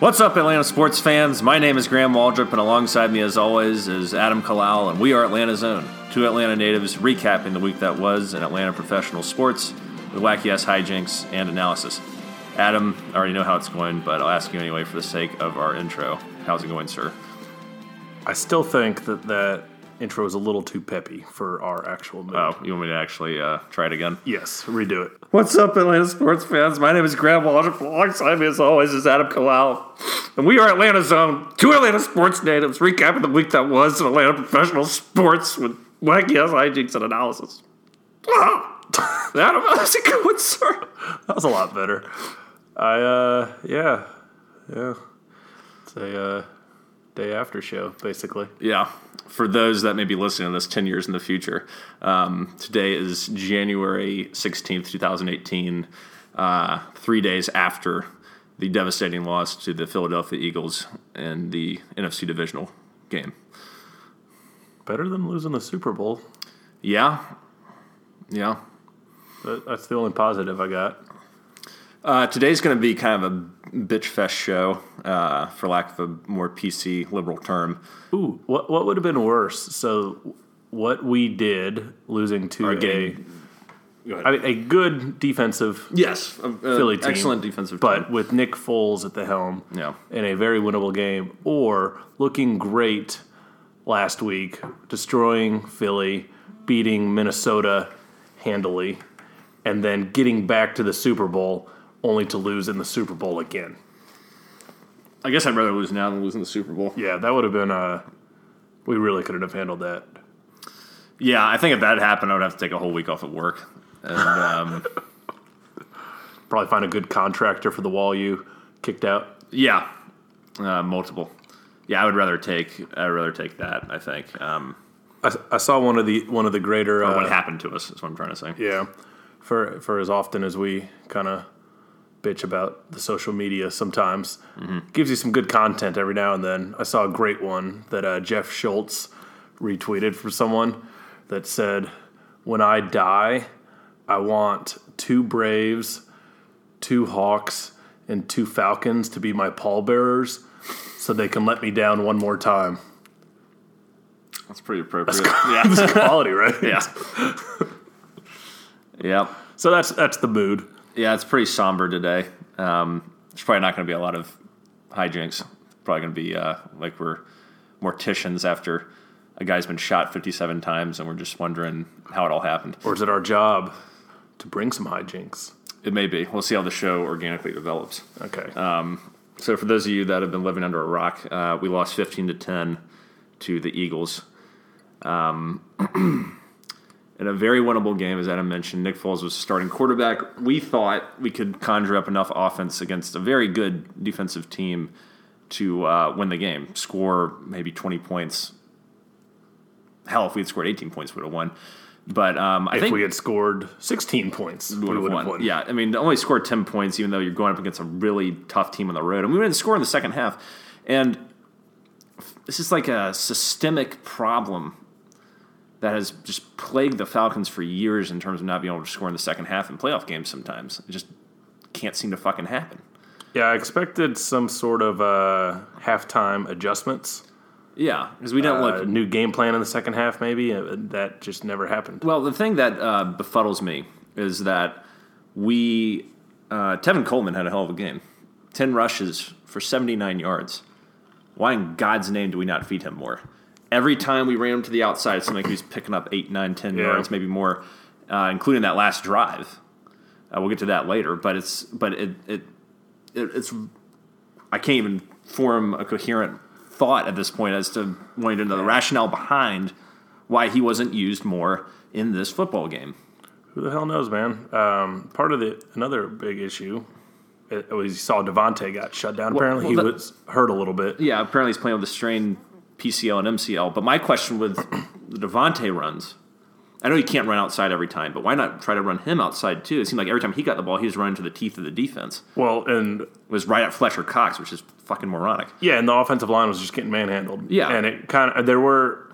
What's up, Atlanta sports fans? My name is Graham Waldrop, and alongside me, as always, is Adam Kalal, and we are Atlanta Zone, two Atlanta natives recapping the week that was in Atlanta professional sports with wacky ass hijinks and analysis. Adam, I already know how it's going, but I'll ask you anyway for the sake of our intro. How's it going, sir? I still think that that intro is a little too peppy for our actual mood. Oh, you want me to actually uh, try it again? Yes, redo it. What's up, Atlanta sports fans? My name is Graham Waldrop. Alongside me, as always, is Adam Kalal. And we are Atlanta Zone, two Atlanta sports natives, recapping the week that was in Atlanta professional sports with wacky ass hijinks and analysis. Ah, Adam, how's it going, sir? That was a lot better. I uh yeah. Yeah. It's a uh day after show, basically. Yeah. For those that may be listening to this 10 years in the future, um, today is January 16th, 2018, uh, three days after the devastating loss to the Philadelphia Eagles in the NFC divisional game. Better than losing the Super Bowl. Yeah. Yeah. That's the only positive I got. Uh, today's going to be kind of a bitch fest show, uh, for lack of a more PC liberal term. Ooh, what what would have been worse? So what we did losing to Or a getting- Go ahead. I mean, a good defensive yes, a, a Philly team, excellent defensive, but team. with Nick Foles at the helm, Yeah. in a very winnable game, or looking great last week, destroying Philly, beating Minnesota handily, and then getting back to the Super Bowl only to lose in the Super Bowl again. I guess I'd rather lose now than lose in the Super Bowl. Yeah, that would have been uh we really couldn't have handled that. Yeah, I think if that happened, I would have to take a whole week off of work. And um, Probably find a good contractor for the wall you kicked out. yeah, uh, multiple. Yeah, I would rather take. I'd rather take that. I think. Um, I, I saw one of the one of the greater or what uh, happened to us is what I'm trying to say. Yeah. For for as often as we kind of bitch about the social media sometimes, gives you some good content every now and then. I saw a great one that uh, Jeff Schultz retweeted for someone that said, "When I die, I want two Braves, two Hawks, and two Falcons to be my pallbearers, so they can let me down one more time." That's pretty appropriate. yeah, It's quality, right? yeah, yeah, So that's that's the mood. Yeah. It's pretty somber today. Um, there's probably not going to be a lot of hijinks. Probably going to be uh, like we're morticians after a guy's been shot 57 times, and we're just wondering how it all happened. Or is it our job to bring some hijinks? It may be. We'll see how the show organically develops. Okay. So, for those of you that have been living under a rock, uh, we lost 15 to 10 to the Eagles. Um, in a very winnable game, as Adam mentioned, Nick Foles was starting quarterback. We thought we could conjure up enough offense against a very good defensive team to uh, win the game, score maybe 20 points. Hell, if we had scored 18 points, we would have won. But um, I if think we had scored 16 points, we would have won. Yeah, I mean, only scored 10 points, even though you're going up against a really tough team on the road. And we didn't score in the second half. And this is like a systemic problem that has just plagued the Falcons for years in terms of not being able to score in the second half in playoff games sometimes. It just can't seem to fucking happen. Yeah, I expected some sort of uh, halftime adjustments, Yeah, because we didn't uh, look. new game plan in the second half, maybe. Uh, that just never happened. Well, the thing that uh, befuddles me is that we. Uh, Tevin Coleman had a hell of a game 10 rushes for 79 yards. Why in God's name do we not feed him more? Every time we ran him to the outside, it seemed like he was picking up 8, nine, ten Yeah. yards, maybe more, uh, including that last drive. Uh, we'll get to that later, but it's but it, it it it's I can't even form a coherent thought at this point as to wanting to know the rationale behind why he wasn't used more in this football game. Who the hell knows, man? Um, part of the another big issue it was you saw Devonta got shut down. Apparently, well, he the- was hurt a little bit. Yeah, apparently he's playing with a strained PCL and MCL. But my question with the Devonta runs, I know he can't run outside every time, but why not try to run him outside too? It seemed like every time he got the ball, he was running to the teeth of the defense. Well, and It was right at Fletcher Cox, which is fucking moronic. yeah, and the offensive line was just getting manhandled. Yeah. and it kind of there were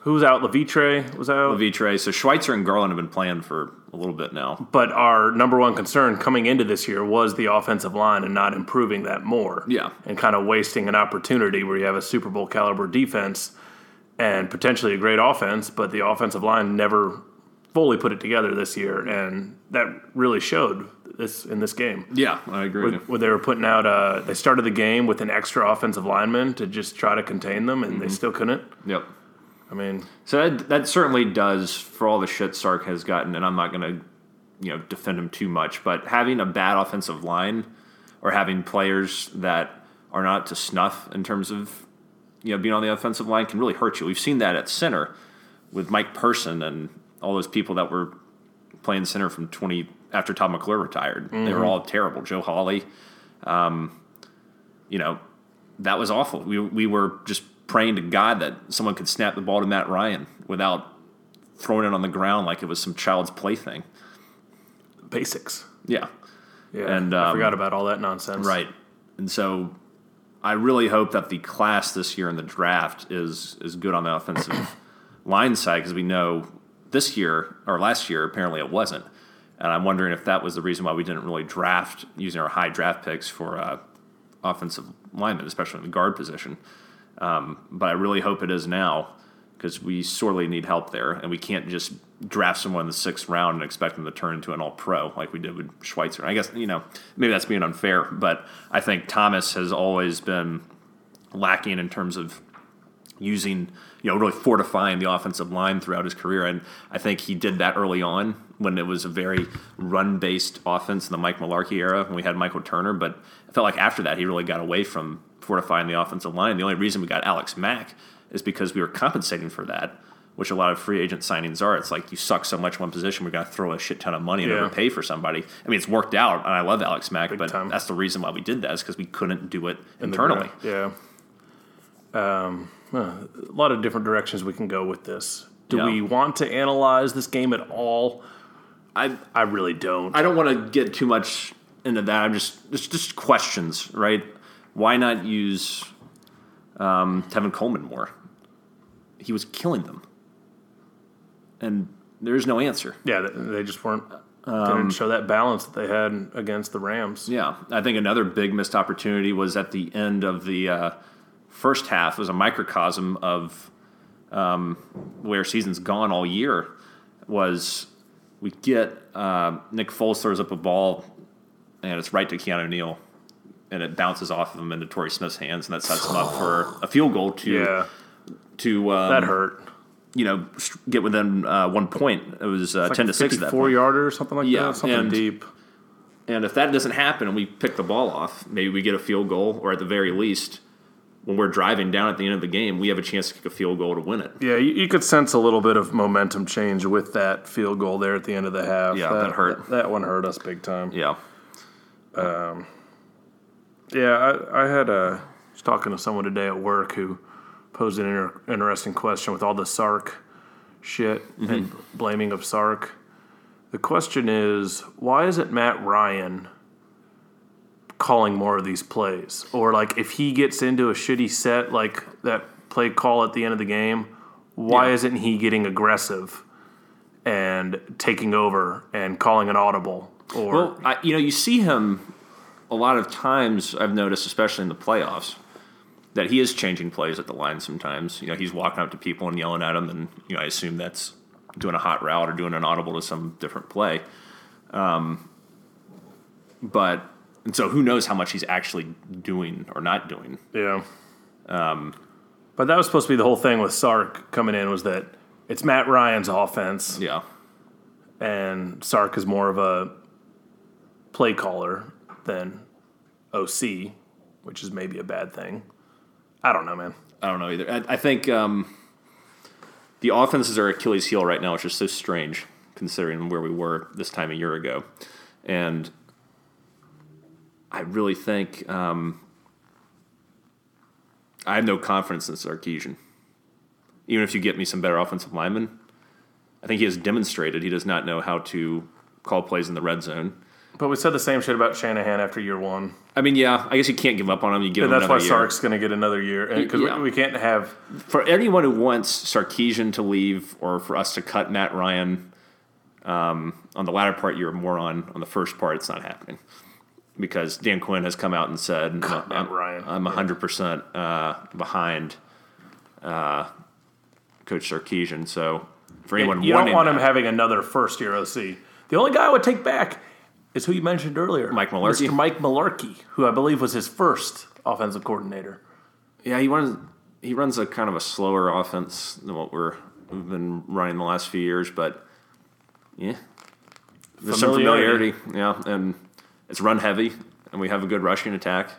Who was out? Levitre was out. Levitre. So Schweitzer and Garland have been playing for a little bit now. But our number one concern coming into this year was the offensive line and not improving that more. Yeah. And kind of wasting an opportunity where you have a Super Bowl caliber defense and potentially a great offense, but the offensive line never fully put it together this year, and that really showed this in this game. Yeah, I agree. Where, where they were putting out, uh, they started the game with an extra offensive lineman to just try to contain them, and they still couldn't. Yep. I mean, So that, that certainly does for all the shit Sark has gotten, and I'm not going to, you know, defend him too much. But having a bad offensive line, or having players that are not to snuff in terms of, you know, being on the offensive line can really hurt you. We've seen that at center with Mike Person and all those people that were playing center from 20 after Todd McClure retired. They were all terrible. Joe Hawley, um, you know, that was awful. We we were just praying to God that someone could snap the ball to Matt Ryan without throwing it on the ground like it was some child's plaything. basics. Yeah, Yeah, And, I um, forgot about all that nonsense. right. And so, I really hope that the class this year in the draft is is good on the offensive line side because we know this year or last year apparently it wasn't. And I'm wondering if that was the reason why we didn't really draft using our high draft picks for uh, offensive linemen, especially in the guard position. Um, but I really hope it is now because we sorely need help there, and we can't just draft someone in the sixth round and expect them to turn into an All Pro like we did with Schweitzer. I guess you know maybe that's being unfair, but I think Thomas has always been lacking in terms of using, you know, really fortifying the offensive line throughout his career. And I think he did that early on when it was a very run based offense in the Mike Mularkey era when we had Michael Turner. But I felt like after that, he really got away from fortifying the offensive line. The only reason we got Alex Mack is because we were compensating for that. Which a lot of free agent signings are. It's like you suck so much one position, we're going to throw a shit ton of money and Yeah. overpay for somebody. I mean, it's worked out, and I love Alex Mack, but time. that's the reason why we did that is because we couldn't do it In internally. Yeah. Um, huh, a lot of different directions we can go with this. Do Yeah. we want to analyze this game at all? I I really don't. I don't want to get too much into that. I'm just just just questions, right? Why not use um, Tevin Coleman more? He was killing them, and there's no answer. yeah, they, they just weren't. Um, didn't show that balance that they had against the Rams. Yeah, I think another big missed opportunity was at the end of the uh, first half. It was a microcosm of um, where season's gone all year. Was we get uh, Nick Foles throws up a ball and it's right to Keanu Neal, and it bounces off of him into Torrey Smith's hands, and that sets him up for a field goal to Yeah, to um, that hurt. You know, get within uh, one point. It was uh, Like ten to six at that Four yarder or something like Yeah, that. Something and- deep. And if that doesn't happen and we pick the ball off, maybe we get a field goal, or at the very least, when we're driving down at the end of the game, we have a chance to kick a field goal to win it. Yeah, you, you could sense a little bit of momentum change with that field goal there at the end of the half. Yeah, that hurt. That, one hurt us big time. Yeah. Yeah, I, I had a I was talking to someone today at work who posed an inter- interesting question with all the Sark shit mm-hmm. and blaming of Sark. The question is, why isn't Matt Ryan calling more of these plays? Or like if he gets into a shitty set like that play call at the end of the game, why Yeah. isn't he getting aggressive and taking over and calling an audible? Or Well, I, you know, you see him a lot of times. I've noticed, especially in the playoffs, that he is changing plays at the line. Sometimes, you know, he's walking up to people and yelling at them, and you know, I assume that's doing a hot route or doing an audible to some different play. Um, but and so, who knows how much he's actually doing or not doing? Yeah. but that was supposed to be the whole thing with Sark coming in was that it's Matt Ryan's offense, Yeah, and Sark is more of a play caller than OC, which is maybe a bad thing. I don't know, man. I don't know either. I, I think um, the offenses are Achilles' heel right now, which is so strange considering where we were this time a year ago. And I really think um, I have no confidence in Sarkisian. Even if you get me some better offensive linemen, I think he has demonstrated he does not know how to call plays in the red zone. But we said the same shit about Shanahan after year one. I mean, yeah, I guess you can't give up on him. You give And him that's why year. Sark's going to get another year. Because Yeah. we, we can't have. for anyone who wants Sarkisian to leave or for us to cut Matt Ryan um, on the latter part, you're a moron. On the first part, it's not happening because Dan Quinn has come out and said, Matt I'm, Ryan. I'm 100% uh, behind uh, Coach Sarkisian. So for anyone You don't want him having another first year OC. The only guy I would take back is who you mentioned earlier Mike Mularkey? Mr. Mike Mularkey, who I believe was his first offensive coordinator. Yeah, he runs he runs a kind of a slower offense than what we're we've been running the last few years, but yeah, there's some Familiarity. familiarity. Yeah, and it's run heavy, and we have a good rushing attack.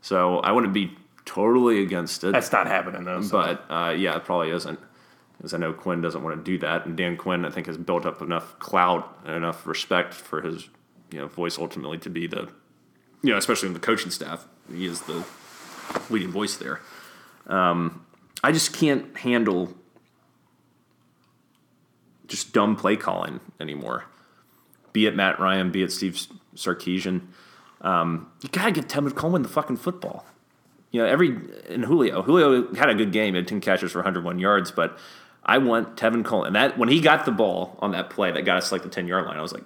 So I wouldn't be totally against it, That's not happening, though. so- but uh, yeah, it probably isn't. Because I know Quinn doesn't want to do that, and Dan Quinn I think has built up enough clout and enough respect for his you know voice ultimately to be the you know especially in the coaching staff, he is the leading voice there. Um, I just can't handle just dumb play calling anymore. Be it Matt Ryan, be it Steve Sarkisian. Um, you gotta give Tevin Coleman the fucking football. You know, every and Julio. Julio had a good game. Had ten catches for 101 yards, but I want Tevin Coleman. And that when he got the ball on that play that got us like the 10 yard line, I was like,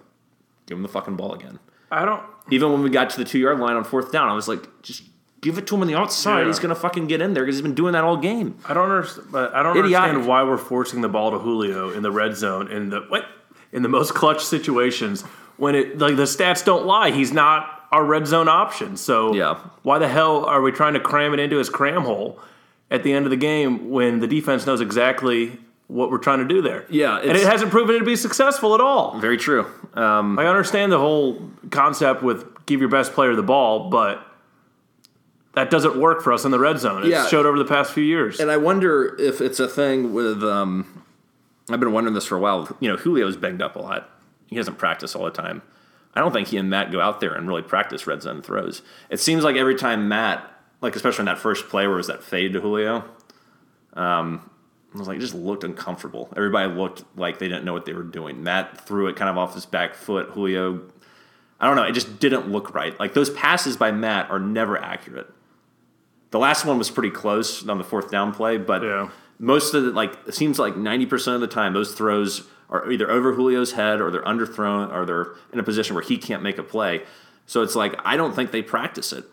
give him the fucking ball again. I don't. Even when we got to the two yard line on fourth down, I was like, just give it to him on the outside. Yeah. He's gonna fucking get in there because he's been doing that all game. I don't understand. I don't Idiotic. understand why we're forcing the ball to Julio in the red zone in the what in the most clutch situations when it like the stats don't lie. He's not our red zone option. So Yeah. why the hell are we trying to cram it into his cram hole at the end of the game when the defense knows exactly what we're trying to do there? Yeah, and it hasn't proven to be successful at all. Very true. Um, I understand the whole concept with give your best player the ball, but that doesn't work for us in the red zone. It's Yeah. showed over the past few years. And I wonder if it's a thing with. Um, I've been wondering this for a while. You know, Julio's banged up a lot. He doesn't practice all the time. I don't think he and Matt go out there and really practice red zone throws. It seems like every time Matt, like especially in that first play where it was that fade to Julio, um, I was like, it just looked uncomfortable. Everybody looked like they didn't know what they were doing. Matt threw it kind of off his back foot. Julio, I don't know, it just didn't look right. Like those passes by Matt are never accurate. The last one was pretty close on the fourth down play, but Yeah. most of the like it seems like ninety percent of the time those throws are either over Julio's head or they're underthrown or they're in a position where he can't make a play. So it's like I don't think they practice it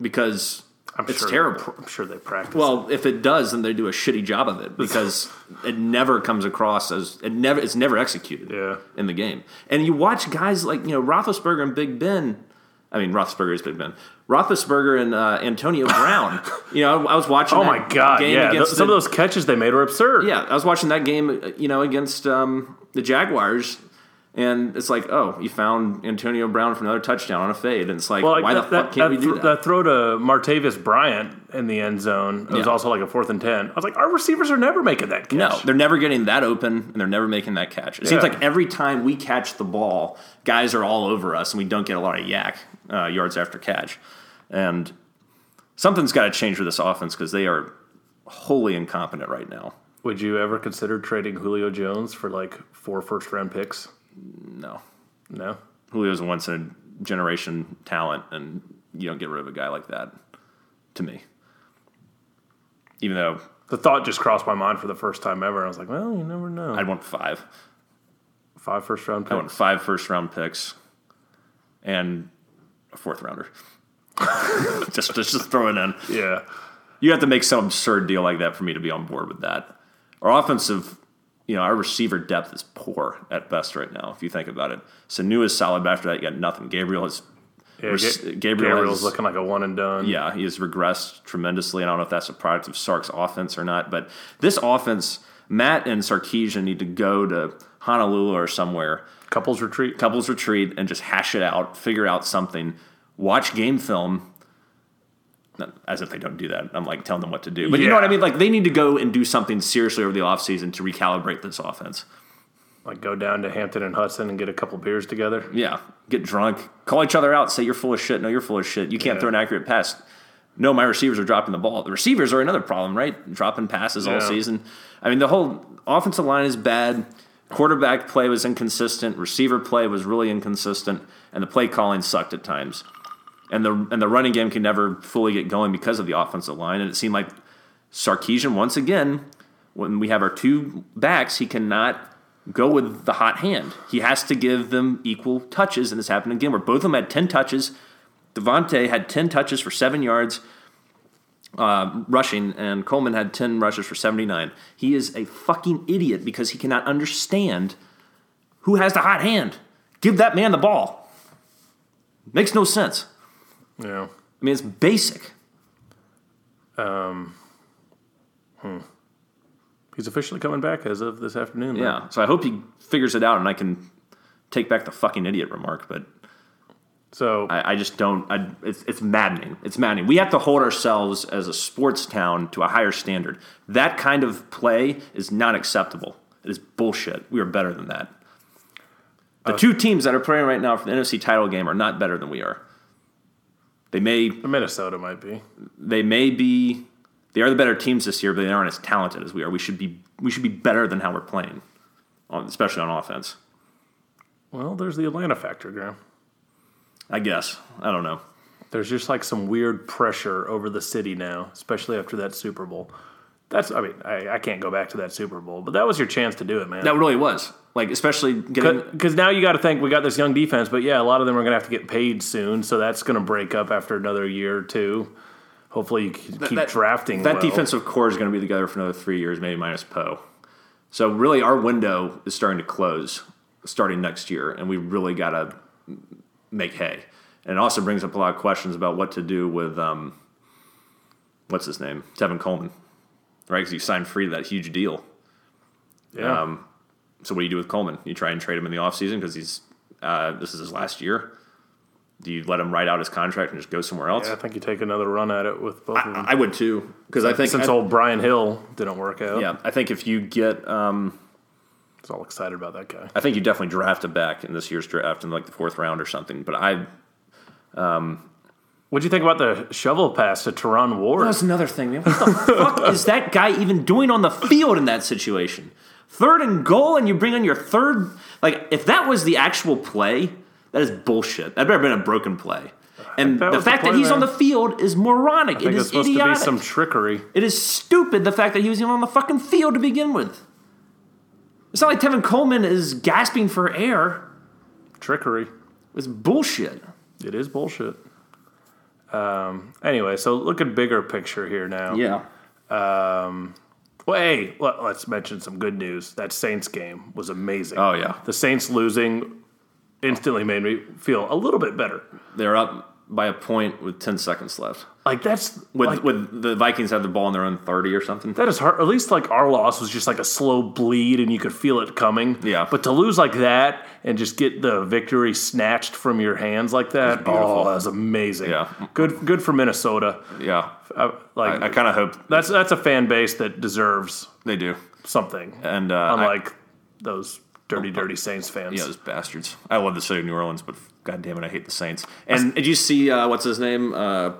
because I'm it's sure terrible. I'm sure they practice. Well, if it does, then they do a shitty job of it because it never comes across as it never it's never executed Yeah. in the game. And you watch guys like you know Roethlisberger and Big Ben. I mean Roethlisberger is Big Ben. Roethlisberger and uh, Antonio Brown. you know, I, was watching. Oh my god! game Yeah, against Th- some the- of those catches they made were absurd. yeah, I was watching that game, uh, you know, against um, the Jaguars, and it's like, oh, you found Antonio Brown for another touchdown on a fade, and it's like, Well, why that, the fuck that, can't we do th- that? throw to Martavis Bryant in the end zone. It was Yeah. also like a fourth and ten. I was like, our receivers are never making that catch. No, they're never getting that open, and they're never making that catch. It seems like every time we catch the ball, guys are all over us, and we don't get a lot of YAC uh, yards after catch. And something's got to change with this offense because they are wholly incompetent right now. Would you ever consider trading Julio Jones for like four first round picks? No, No. Julio's a once in a generation talent, and you don't get rid of a guy like that. To me, even though The thought just crossed my mind for the first time ever. I was like, well, you never know. I'd want five. Five first round I want picks. five first round picks and a fourth rounder. just, just just throw it in. Yeah. You have to make some absurd deal like that for me to be on board with that. Our offensive, you know, our receiver depth is poor at best right now. If you think about it, Sanu is solid. But after that, you got nothing. Gabriel is, yeah Gabriel Gabriel's is- looking like a one and done. yeah, he has regressed tremendously. I don't know if that's a product of Sark's offense or not, but this offense, Matt and Sarkisian need to go to Honolulu or somewhere Couples retreat. couples retreat and just hash it out, figure out something, watch game film. Not- As if they don't do that. I'm like telling them what to do. But you know what I mean? Like they need to go and do something seriously over the offseason to recalibrate this offense. Like go down to Hampton and Hudson and get a couple beers together. Yeah. Get drunk, call each other out, say you're full of shit. No, you're full of shit. You can't Yeah. throw an accurate pass. No, my receivers are dropping the ball. The receivers are another problem, right? Dropping passes all season. I mean, the whole offensive line is bad. quarterback play was inconsistent, receiver play was really inconsistent, and the play calling sucked at times. And the and the running game can never fully get going because of the offensive line. And it seemed like Sarkisian once again, when we have our two backs, he cannot go with the hot hand. He has to give them equal touches, and this happened again where both of them had ten touches. Devonta had ten touches for seven yards uh, rushing, and Coleman had 10 rushes for 79. He is a fucking idiot because he cannot understand who has the hot hand. Give that man the ball. Makes no sense. Yeah. I mean, it's basic. Um, He's officially coming back as of this afternoon. Yeah. So I hope he figures it out and I can take back the fucking idiot remark, but So I, I just don't. I, it's, it's maddening. It's maddening. We have to hold ourselves as a sports town to a higher standard. That kind of play is not acceptable. It is bullshit. We are better than that. The two teams that are playing right now for the NFC title game are not better than we are. They may Minnesota might be. they may be they are the better teams this year, but they aren't as talented as we are. We should be we should be better than how we're playing, especially on offense. Well, there's the Atlanta factor, Graham. I guess I don't know. There's just like some weird pressure over the city now, especially after that Super Bowl. That's, I mean, I, I can't go back to that Super Bowl, but that was your chance to do it, man. That really was like especially getting Because now you got to think we got this young defense, but yeah, a lot of them are going to have to get paid soon, so that's going to break up after another year or two. Hopefully, you can keep that- drafting. That well. defensive core is going to be together for another three years, maybe minus Poe. So really, our window is starting to close starting next year, and we really got to make hay. And it also brings up a lot of questions about what to do with um, what's his name, Tevin Coleman, right? Because you signed free to that huge deal. Yeah. Um, so what do you do with Coleman? You try and trade him in the offseason because he's uh, this is his last year. Do you let him write out his contract and just go somewhere else? Yeah, I think you take another run at it with both of them. I would too, because I think Since I- old Brian Hill didn't work out, yeah, I think if you get, um, I was all excited about that guy. I think you definitely draft a back in this year's draft in like the fourth round or something. But I, What'd you think about the shovel pass to Terron Ward? that's another thing, man. What the fuck is that guy even doing on the field in that situation? Third and goal, and you bring on your third. Like, if that was the actual play, that is bullshit. That better have been a broken play. And that the fact that he's on the field is moronic. I think it's supposed idiotic. to be some trickery. It is stupid the fact that he was even on the fucking field to begin with. It's not like Tevin Coleman is gasping for air. Trickery. It's bullshit. It is bullshit. Um, anyway, so look at bigger picture here now. Yeah. Well, hey, let, us mention some good news. That Saints game was amazing. Oh, yeah. The Saints losing instantly made me feel a little bit better. They're up by a point with 10 seconds left. Like that's With, like, with the Vikings have the ball in their own 30 or something. that is hard. At least like our loss was just like a slow bleed, and you could feel it coming. Yeah. But to lose like that and just get the victory snatched from your hands like that, oh, that's amazing. Yeah. Good, good for Minnesota. Yeah. I, like I, I kind of hope that's that's a fan base that deserves they do. something, And, uh, I- unlike those dirty, dirty Saints fans. yeah, those bastards. I love the city of New Orleans, but god damn it, I hate the Saints. And did you see, uh, what's his name? Uh,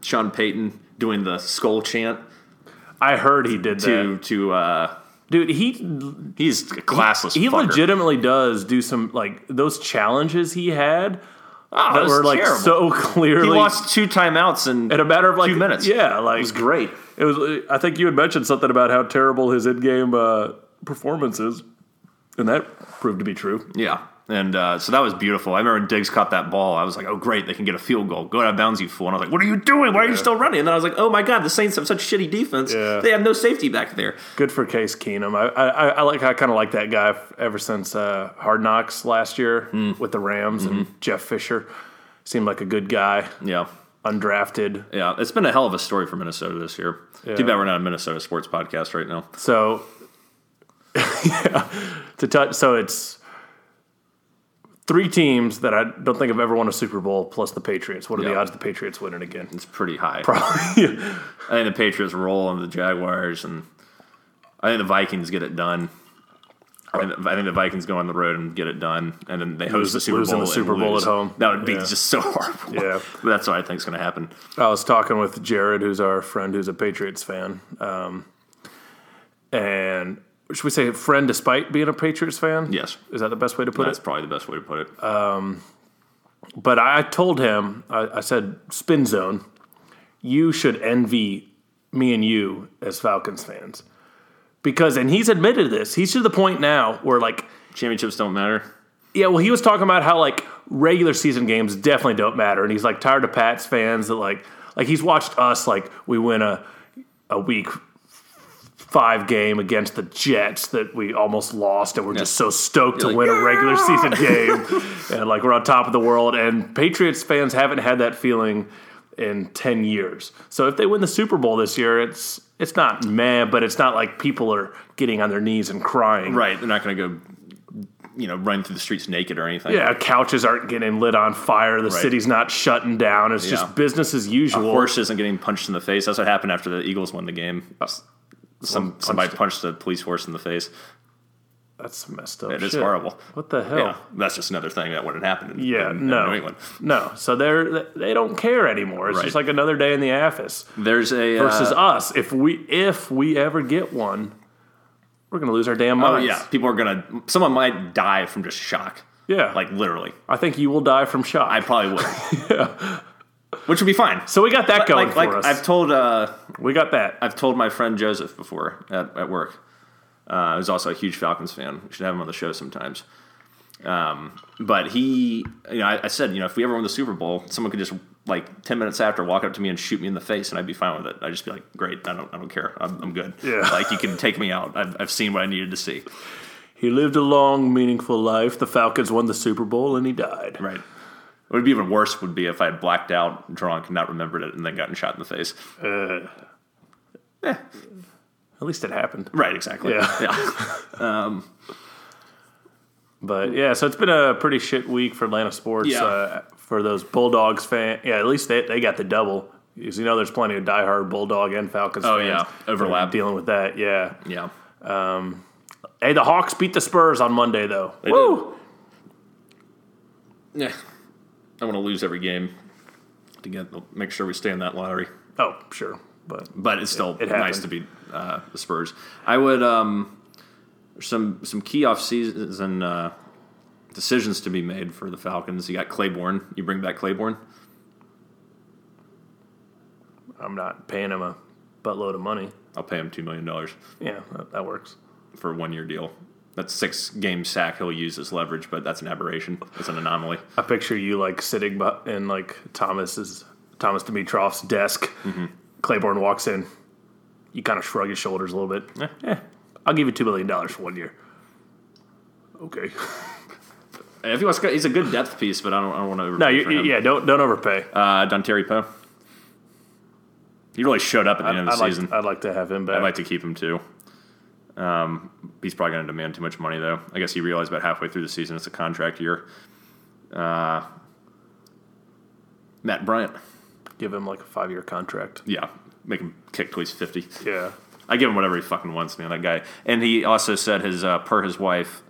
Sean Payton doing the skull chant I heard he did to, that, to, uh, dude. He he's a classless he fucker. legitimately does do some like those challenges he had Oh, that were like terrible. so clearly He lost two timeouts in in a matter of like two minutes. Yeah, like It was great. It was. I think you had mentioned something about how terrible his in-game uh, performance is, and that proved to be true. Yeah. And uh, so that was beautiful. I remember Diggs caught that ball. I was like, oh, great, they can get a field goal. Go out of bounds, you fool. And I was like, what are you doing? Why are you still running? And then I was like, oh my God, the Saints have such shitty defense. Yeah. They have no safety back there. Good for Case Keenum. I I, I like. I kind of like that guy ever since uh, Hard Knocks last year Hmm. with the Rams Mm-hmm. and Jeff Fisher. Seemed like a good guy, Yeah. undrafted. Yeah. It's been a hell of a story for Minnesota this year. Yeah. Too bad we're not a Minnesota sports podcast right now. So, yeah, to touch. So it's three teams that I don't think have ever won a Super Bowl, plus the Patriots. What are the odds the Patriots winning again? It's pretty high. Probably. I think the Patriots roll on the Jaguars, and I think the Vikings get it done. I think I think the Vikings go on the road and get it done, and then they host Lose- the Super Bowl. the Super Bowl lose. at home. That would be Yeah. just so horrible. Yeah. but that's what I think is going to happen. I was talking with Jared, who's our friend, who's a Patriots fan, um, and should we say friend despite being a Patriots fan? Yes. Is that the best way to put That's it? That's probably the best way to put it. Um, but I told him, I, I said, Spin Zone, you should envy me and you as Falcons fans. Because, and he's admitted this, he's to the point now where, like, Championships don't matter. yeah, well, he was talking about how, like, regular season games definitely don't matter. And he's, like, tired of Pats fans that, like, like he's watched us, like, we win a, a week five game against the Jets that we almost lost, and we're just so stoked to like, win a regular season game, and like we're on top of the world. And Patriots fans haven't had that feeling in ten years. So if they win the Super Bowl this year, it's it's not meh, but it's not like people are getting on their knees and crying. Right. They're not going to go, you know, running through the streets naked or anything. Yeah, couches aren't getting lit on fire. The Right. city's not shutting down. It's Yeah. just business as usual. A Horse isn't getting punched in the face. That's what happened after the Eagles won the game. Uh, Some punched somebody punched a police horse in the face. That's messed up. It is shit. horrible. What the hell? Yeah, that's just another thing that wouldn't happen. In, Yeah, in, in no, New England. no. So they're they don't care anymore. It's Right. just like another day in the office There's a versus uh, us. If we if we ever get one, we're gonna lose our damn minds. Oh minds. yeah, people are gonna. Someone might die from just shock. yeah. Like literally, I think you will die from shock. I probably would. Which would be fine. so we got that going like, for like us. I've told uh, we got that. I've told my friend Joseph before at, at work. Uh, who's also a huge Falcons fan. We should have him on the show sometimes. Um, but he, you know, I, I said, you know, if we ever win the Super Bowl, someone could just like ten minutes after walk up to me and shoot me in the face, and I'd be fine with it. I'd just be like, great, I don't, I don't care, I'm, I'm good. Yeah. like you can take me out. I've, I've seen what I needed to see. He lived a long, meaningful life. The Falcons won the Super Bowl, and he died. Right. What would be even worse would be if I had blacked out, drunk, not remembered it, and then gotten shot in the face. Uh, Eh, at least it happened. right, exactly. Yeah. yeah. But yeah, so it's been a pretty shit week for Atlanta sports. Yeah. Uh, for those Bulldogs fan, yeah, at least they, they got the double. Because you know, there's plenty of diehard Bulldog and Falcons Oh, fans. yeah. Overlap. dealing with that. Yeah. Yeah. Um, Hey, the Hawks beat the Spurs on Monday though. They Woo! Yeah. I want to lose every game to get make sure we stay in that lottery. Oh, sure, but But it's still It- it nice to be uh, the Spurs. I would um, some some key off season uh, decisions to be made for the Falcons. You got Claiborne. You bring back Claiborne. I'm not paying him a buttload of money. I'll pay him two million dollars Yeah, that, that works. for a one year deal. That's six game sack he'll use as leverage, but that's an aberration. It's an anomaly. I picture you like sitting in like Thomas's Thomas Dimitroff's desk. Mm-hmm. Claiborne walks in. You kind of shrug your shoulders a little bit. Yeah. Yeah, I'll give you two million dollars for one year. Okay. If he wants, to, he's a good depth piece, but I don't, I don't want to. No, you, yeah, don't don't overpay. Uh, Dontari Poe. He really showed up at the end of the I'd like, season. I'd like to have him back. I'd like to keep him too. Um, he's probably going to demand too much money, though. I guess he realized about halfway through the season it's a contract year. Uh, Matt Bryant, give him like a five year contract. yeah, make him kick till he's fifty. Yeah. I give him whatever he fucking wants, man. That guy. And he also said his uh, per his wife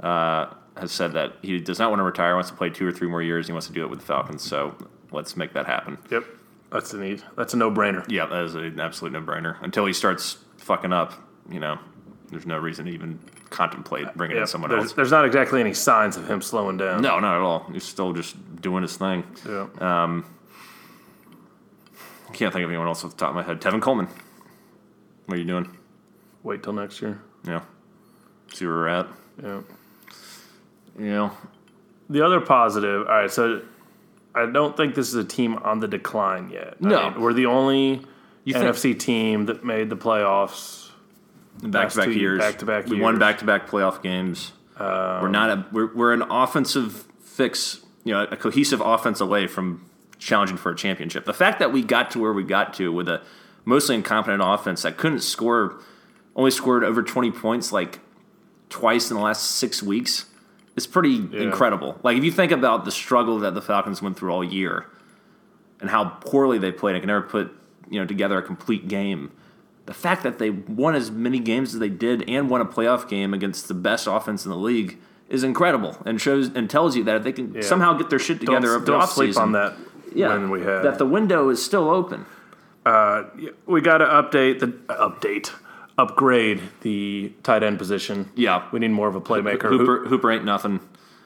uh, has said that he does not want to retire. Wants to play two or three more years. He wants to do it with the Falcons. So let's make that happen. Yep. That's a neat. That's a no brainer. Yeah, that is an absolute no brainer. Until he starts fucking up, you know, there's no reason to even contemplate bringing in someone there's, else. there's not exactly any signs of him slowing down. No, not at all. He's still just doing his thing. Yeah. Um, can't think of anyone else off the top of my head. Tevin Coleman. What are you doing? Wait till next year. Yeah. See where we're at. Yeah. You know, The other positive. All right, so I don't think this is a team on the decline yet. I No. mean, we're the only You think- NFC team that made the playoffs. Back to back years. back-to-back We won back to back playoff games. we're not a we're, we're an offensive fix, you know, a cohesive offense away from challenging for a championship. The fact that we got to where we got to with a mostly incompetent offense that couldn't score, only scored over twenty points like twice in the last six weeks is pretty incredible. Like if you think about the struggle that the Falcons went through all year and how poorly they played and can never put you know together a complete game. The fact that they won as many games as they did and won a playoff game against the best offense in the league is incredible and shows and tells you that if they can somehow get their shit Don't, together over don't sleep on that yeah, we had. that the window is still open. we got to update the uh, update upgrade the tight end position. Yeah. we need more of a playmaker. Hooper, Hooper ain't nothing.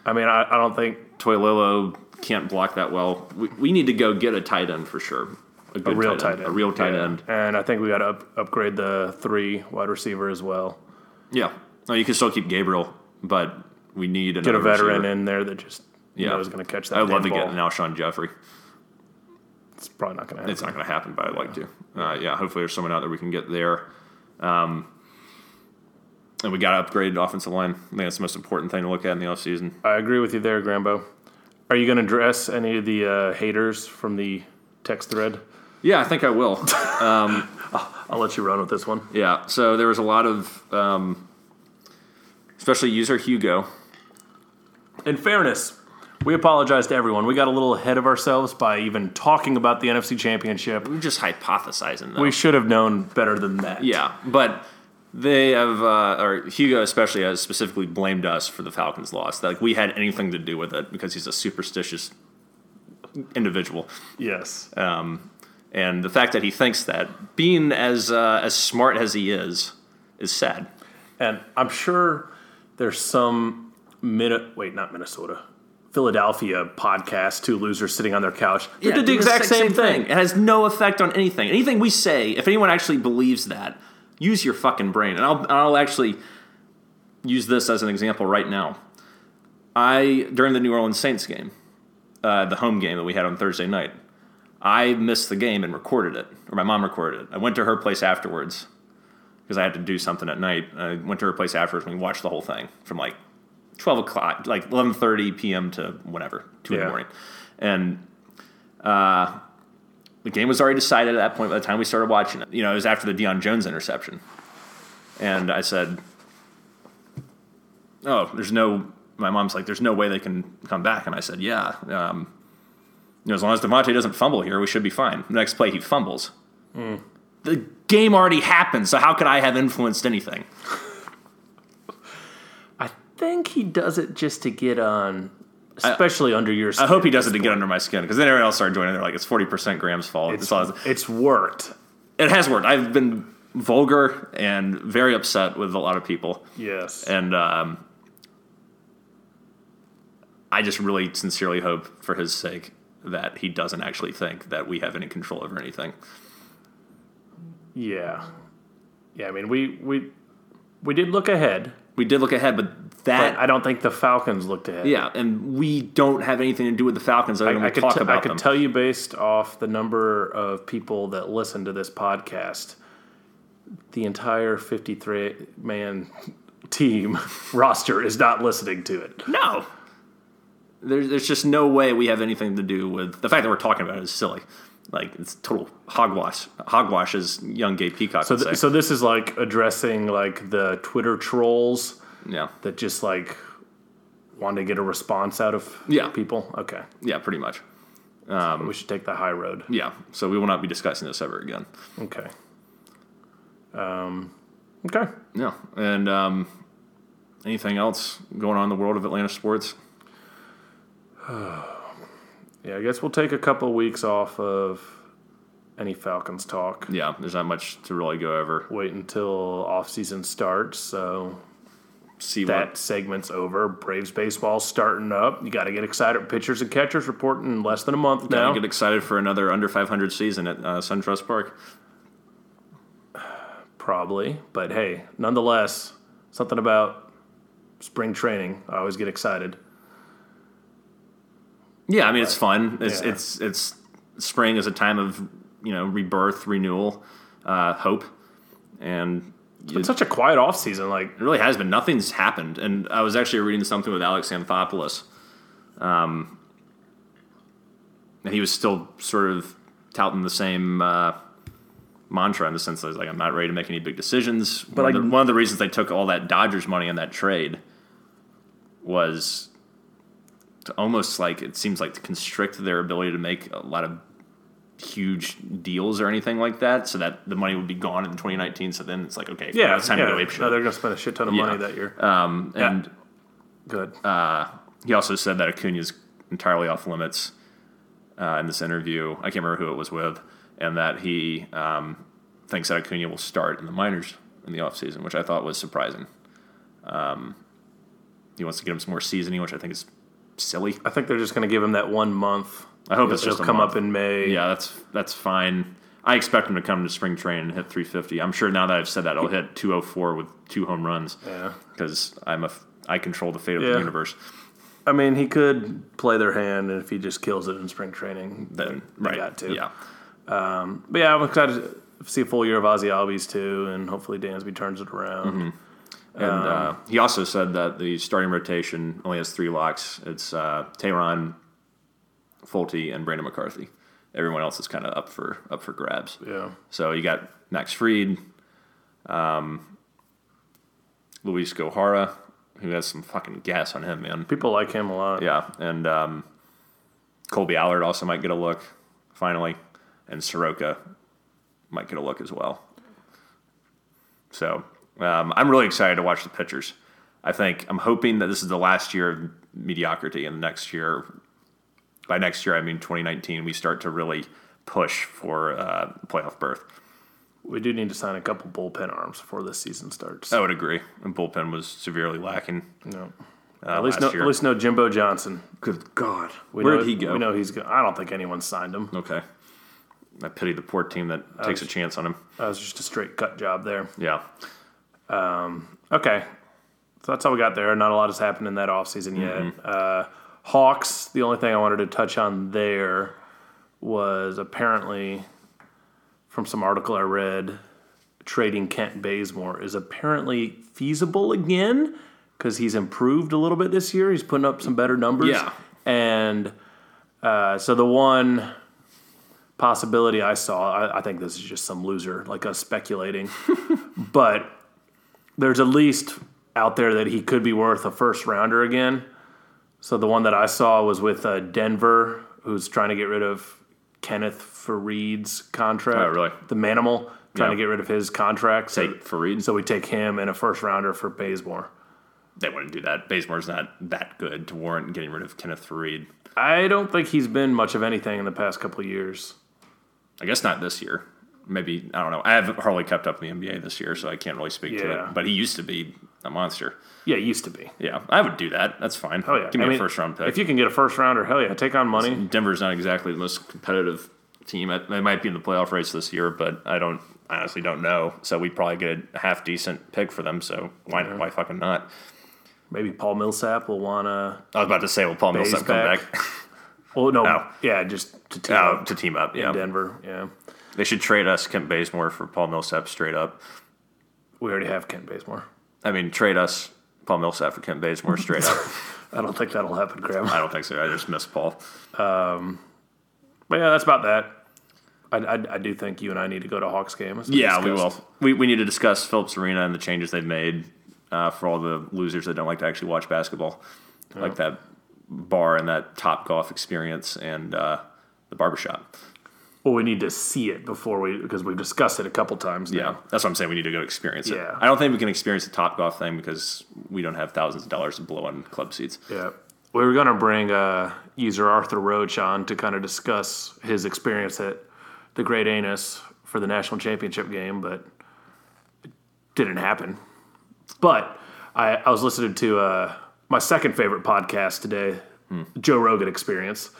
I mean, I, I don't think Toilolo can't block that well. We, we need to go get a tight end for sure. A, a real tight end, A real tight Yeah. end. and I think we got to up, upgrade the three wide receiver as well. Yeah. No, you can still keep Gabriel, but we need Get a veteran receiver. in there that just Yeah. is going to catch that. I would love to damn get an Alshon Jeffery. It's probably not going to happen. It's not going to happen, but I'd like to. Uh, yeah, hopefully there's someone out there we can get there. Um, and we got to upgrade the offensive line. I think that's the most important thing to look at in the offseason. I agree with you there, Grambo. Are you going to address any of the uh, haters from the text thread? Yeah, I think I will. I'll let you run with this one. yeah, so there was a lot of, um, especially user Hugo. In fairness, we apologize to everyone. We got a little ahead of ourselves by even talking about the NFC Championship. We're just hypothesizing, though. We should have known better than that. Yeah, but they have, uh, or Hugo especially has specifically blamed us for the Falcons' loss. That like we had anything to do with it because he's a superstitious individual. Yes. Um, and the fact that he thinks that, being as uh, as smart as he is, is sad. And I'm sure there's some Min- wait, not Minnesota. Philadelphia podcast, two losers sitting on their couch. They did the exact same, thing. It has no effect on anything. Anything we say, if anyone actually believes that, use your fucking brain. And I'll, I'll actually use this as an example right now. I during the New Orleans Saints game, uh, the home game that we had on Thursday night, I missed the game and recorded it, or my mom recorded it. I went to her place afterwards because I had to do something at night. I went to her place afterwards and we watched the whole thing from like twelve o'clock, like eleven thirty p.m. to whatever two in the morning, and uh, the game was already decided at that point. By the time we started watching it, you know, it was after the Deion Jones interception, and I said, "Oh, there's no." My mom's like, "There's no way they can come back," and I said, "Yeah." Um, know, as long as Devonta doesn't fumble here, we should be fine. The next play, he fumbles. The game already happened, so how could I have influenced anything? I think he does it just to get on, especially under your skin. I hope he does it to get under my skin because then everyone else started joining. They're like, "It's forty percent Graham's fault." It's, It's, it's worked. it has worked. I've been vulgar and very upset with a lot of people, Yes. and um, I just really sincerely hope, for his sake, that he doesn't actually think that we have any control over anything. yeah. Yeah, I mean, we we we did look ahead, We did look ahead, but but that I don't think the Falcons looked ahead. yeah, and we don't have anything to do with the Falcons other than I, we I could, talk t- about I could them. tell you based off the number of people that listen to this podcast, the entire 53 man team roster is not listening to it. No. There's, there's just no way we have anything to do with the fact that we're talking about it is silly. Like it's total hogwash. Hogwash, is young gay peacock So, th- so this is like addressing like the Twitter trolls yeah, that just like want to get a response out of Yeah. people. Okay, yeah, pretty much. we should take the high road. Yeah, so we will not be discussing this ever again. Okay. Um. Okay. Yeah, and um, anything else going on in the world of Atlanta sports? Yeah, I guess we'll take a couple weeks off of any Falcons talk. Yeah, there's not much to really go over. Wait until off season starts. So See that what segment's over. Braves baseball starting up. You got to get excited. Pitchers and catchers reporting in less than a month now now. get excited for another under 500 season at uh, SunTrust Park. Probably, but hey, nonetheless, something about spring training. I always get excited. Yeah, I mean it's fun. It's Yeah. it's it's spring is a time of you know rebirth, renewal, uh, hope, and It's such a quiet off season. Like It really has been. Nothing's happened. And I was actually reading something with Alex Anthopoulos. Um, and he was still sort of touting the same uh, mantra in the sense that like, I'm not ready to make any big decisions. But one, of like- the, one of the reasons they took all that Dodgers money in that trade was to almost like, it seems like to constrict their ability to make a lot of huge deals or anything like that so that the money would be gone in 2019 so then it's like okay yeah, it's time yeah. to go ape shit. No, they're going to spend a shit ton of Yeah. money that year. Um, Yeah. and Good. he also said that Acuna's entirely off limits uh, in this interview. I can't remember who it was with, and that he um, thinks that Acuna will start in the minors in the offseason, which I thought was surprising. Um, he wants to get him some more seasoning, which I think is silly. I think they're just going to give him that one month. I hope it's just come month. up in May. Yeah, that's that's fine. I expect him to come to spring training and hit 350. I'm sure now that I've said that, I'll hit 204 with two home runs Yeah. because I'm a I control the fate of Yeah. the universe. I mean, he could play their hand, and if he just kills it in spring training, Then they right, got to. yeah, But yeah, I'm excited to see a full year of Ozzie Albies too, and hopefully Dansby turns it around. Mm-hmm. And uh, he also said that the starting rotation only has three locks. It's uh, Teheran, Folty, and Brandon McCarthy. Everyone else is kind of up for up for grabs. Yeah. So you got Max Fried, um, Luis Gohara, who has some fucking gas on him, man. People like him a lot. Yeah, and um, Kolby Allard also might get a look finally, and Soroka might get a look as well. So um, I'm really excited to watch the pitchers. I think I'm hoping that this is the last year of mediocrity, and the next year, by next year I mean 2019, we start to really push for uh, playoff berth. We do need to sign a couple bullpen arms before this season starts. I would agree. And bullpen was severely lacking. No. Uh, At least no, year. at least no Jimbo Johnson. Good God, We where know, did he go? We know he's. Go- I don't think anyone signed him. Okay, I pity the poor team that takes a chance on him. That was just a straight cut job there. Yeah. Okay. So that's all we got there. Not a lot has happened in that offseason yet. Uh, Hawks, the only thing I wanted to touch on there was apparently from some article I read, trading Kent Bazemore is apparently feasible again because he's improved a little bit this year. He's putting up some better numbers. Yeah. And uh, so the one possibility I saw, I, I think this is just some loser like us speculating, but there's at least out there that he could be worth a first rounder again. So the one that I saw was with uh, Denver, who's trying to get rid of Kenneth Faried's contract. Oh, really? The Manimal trying Yeah. to get rid of his contract. So, Take Faried. so we take him and a first rounder for Bazemore. They wouldn't do that. Bazemore's not that good to warrant getting rid of Kenneth Fareed. I don't think he's been much of anything in the past couple of years. I guess not this year. Maybe I don't know. I haven't hardly kept up in the NBA this year, so I can't really speak to it. But he used to be a monster. Yeah, he used to be. Yeah, I would do that. That's fine. Oh yeah, give me I a mean, first round pick. If you can get a first rounder, hell yeah, take on money. Denver's not exactly the most competitive team. It- They might be in the playoff race this year, but I don't I honestly don't know. So we'd probably get a half decent pick for them. So why why fucking not? Maybe Paul Millsap will wanna. I was about to say, well, Paul Millsap come back. back Well, no, Oh. yeah, just to team oh, up to team up. Yeah, in Denver. Yeah, they should trade us Kent Bazemore for Paul Millsap straight up. we already have Kent Bazemore. I mean, trade us Paul Millsap for Kent Bazemore straight up. I don't think that'll happen, Graham. I don't think so. I just miss Paul. But yeah, that's about that. I, I, I do think you and I need to go to a Hawks game. Yeah, we will. We, we need to discuss Phillips Arena and the changes they've made uh, for all the losers that don't like to actually watch basketball, like that bar and that Top Golf experience and uh, the barbershop. Well, we need to see it before we because we've discussed it a couple times. now. Yeah, that's what I'm saying. We need to go experience it. Yeah. I don't think we can experience the Top Golf thing because we don't have thousands of dollars to blow on club seats. Yeah. We were going to bring uh, user Arthur Roach on to kind of discuss his experience at the Great Anus for the national championship game, but it didn't happen. But I, I was listening to uh, my second favorite podcast today, Joe Rogan Experience,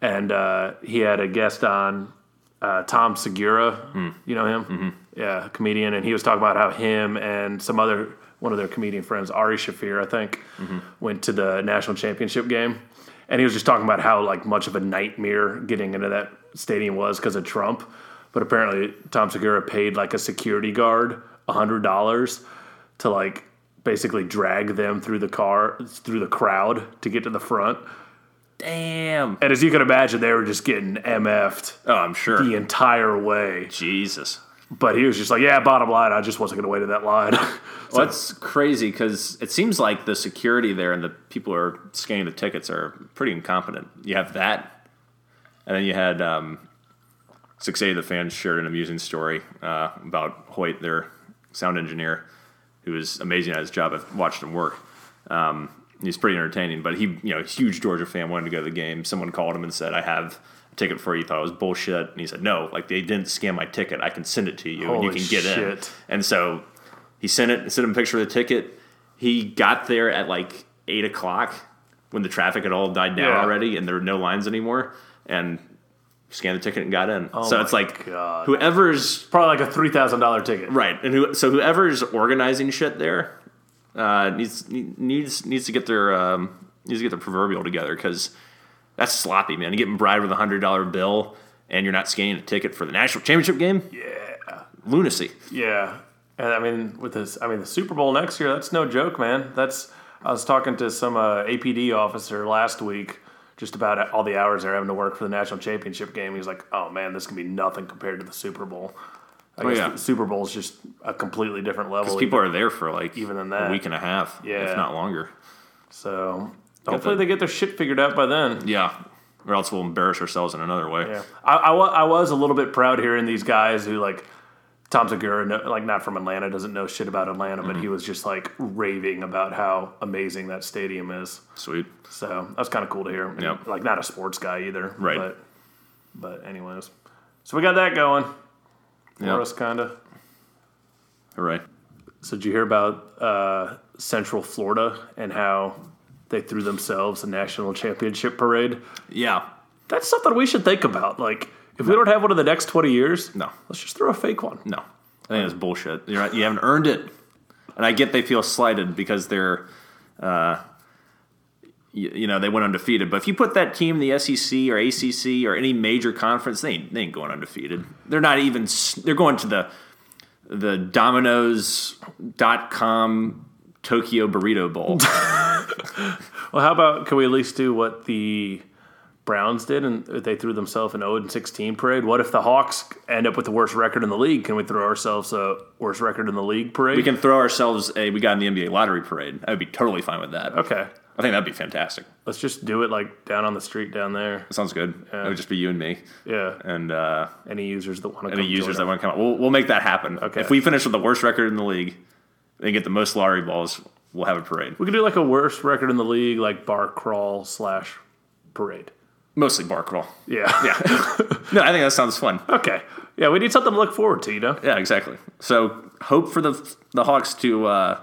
and uh, he had a guest on, uh, Tom Segura. You know him? Yeah, comedian. And he was talking about how him and some other, one of their comedian friends, Ari Shaffir, I think, went to the national championship game. And he was just talking about how like much of a nightmare getting into that stadium was because of Trump. But apparently, Tom Segura paid like a security guard hundred dollars to like basically drag them through the car through the crowd to get to the front. Damn. And as you can imagine, they were just getting MF'd Oh, I'm sure. the entire way. Jesus. But he was just like, yeah, bottom line, I just wasn't going to wait in that line. Well, that's crazy because it seems like the security there and the people who are scanning the tickets are pretty incompetent. You have that, and then you had um, 680 the fans shared an amusing story uh, about Hoyt, their sound engineer, who is amazing at his job. I've watched him work. Um, he's pretty entertaining, but he, you know, a huge Georgia fan, wanted to go to the game. Someone called him and said, "I have." a Ticket for you, He thought it was bullshit, and he said, "No, like they didn't scan my ticket. I can send it to you, and you can get in." And so He sent it, sent him a picture of the ticket. He got there at like eight o'clock when the traffic had all died down Yeah. already and there were no lines anymore, and scanned the ticket and got in. Oh so it's like God. whoever's Probably like a three thousand dollar ticket. right, and who, so whoever's organizing shit there uh, needs needs needs to get their um, needs to get their proverbial together because that's sloppy, man. You're getting bribed with a hundred dollar bill and you're not scanning a ticket for the national championship game. Yeah. Lunacy. Yeah, and I mean with this, I mean the Super Bowl next year. That's no joke, man. That's I was talking to some uh, APD officer last week just about all the hours they're having to work for the national championship game. He's like, "Oh man, this can be nothing compared to the Super Bowl." I Oh, guess yeah. the Super Bowl is just a completely different level. Because people are there for like Even than a that. week and a half, Yeah. if not longer. so hopefully the- they get their shit figured out by then. Yeah, or else we'll embarrass ourselves in another way. Yeah, I, I, I was a little bit proud hearing these guys who like Tom Segura, no, like not from Atlanta, doesn't know shit about Atlanta, but Mm-hmm. he was just like raving about how amazing that stadium is. Sweet. So that was kind of cool to hear. And, Yep. Like not a sports guy either, Right. But, but anyways, so we got that going for Yep. us, kind of. All right. So did you hear about uh, Central Florida and how they threw themselves a national championship parade? Yeah. That's something we should think about. Like, if we don't have one in the next twenty years, No. let's just throw a fake one. No, I think that's bullshit. You're not, you haven't earned it, and I get they feel slighted because they're, uh, you, you know, they went undefeated. But if you put that team in the SEC or ACC or any major conference, they ain't, they ain't going undefeated. They're not even. They're going to the the Domino's.com Tokyo Burrito Bowl. Well, how about can we at least do what the Browns did and they threw themselves an 0 and 16 parade? What if the Hawks end up with the worst record in the league? Can we throw ourselves a worst record in the league parade? we can throw ourselves a. We got in the NBA lottery parade. I would be totally fine with that. okay. I think that'd be fantastic. Let's just do it like down on the street down there. That sounds good. It would just be you and me, Yeah. and. uh Any users that want to any users that want to come out. We'll, we'll make that happen. Okay. If we finish with the worst record in the league and get the most lottery balls, we'll have a parade. We could do like a worst record in the league, like bar crawl slash parade. Mostly bar crawl. Yeah. Yeah. no, I think that sounds fun. okay. Yeah, we need something to look forward to, you know? Yeah, exactly. So hope for the the Hawks to uh,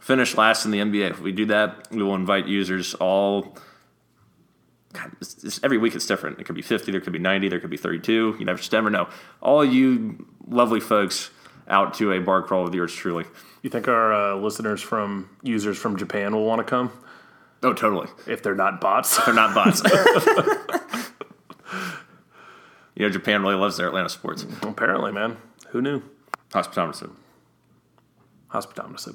finish last in the NBA. If we do that, we will invite users all. God, it's, it's, every week it's different. It could be 50, there could be 90, there could be 32. You never, just never know. All you lovely folks out to a bar crawl with yours truly. You think our uh, listeners from users from Japan will want to come Oh, totally. if they're not bots? They're not bots. you know, Japan really loves their Atlanta sports. Apparently, man. Who knew? Hospitality. Hospitality.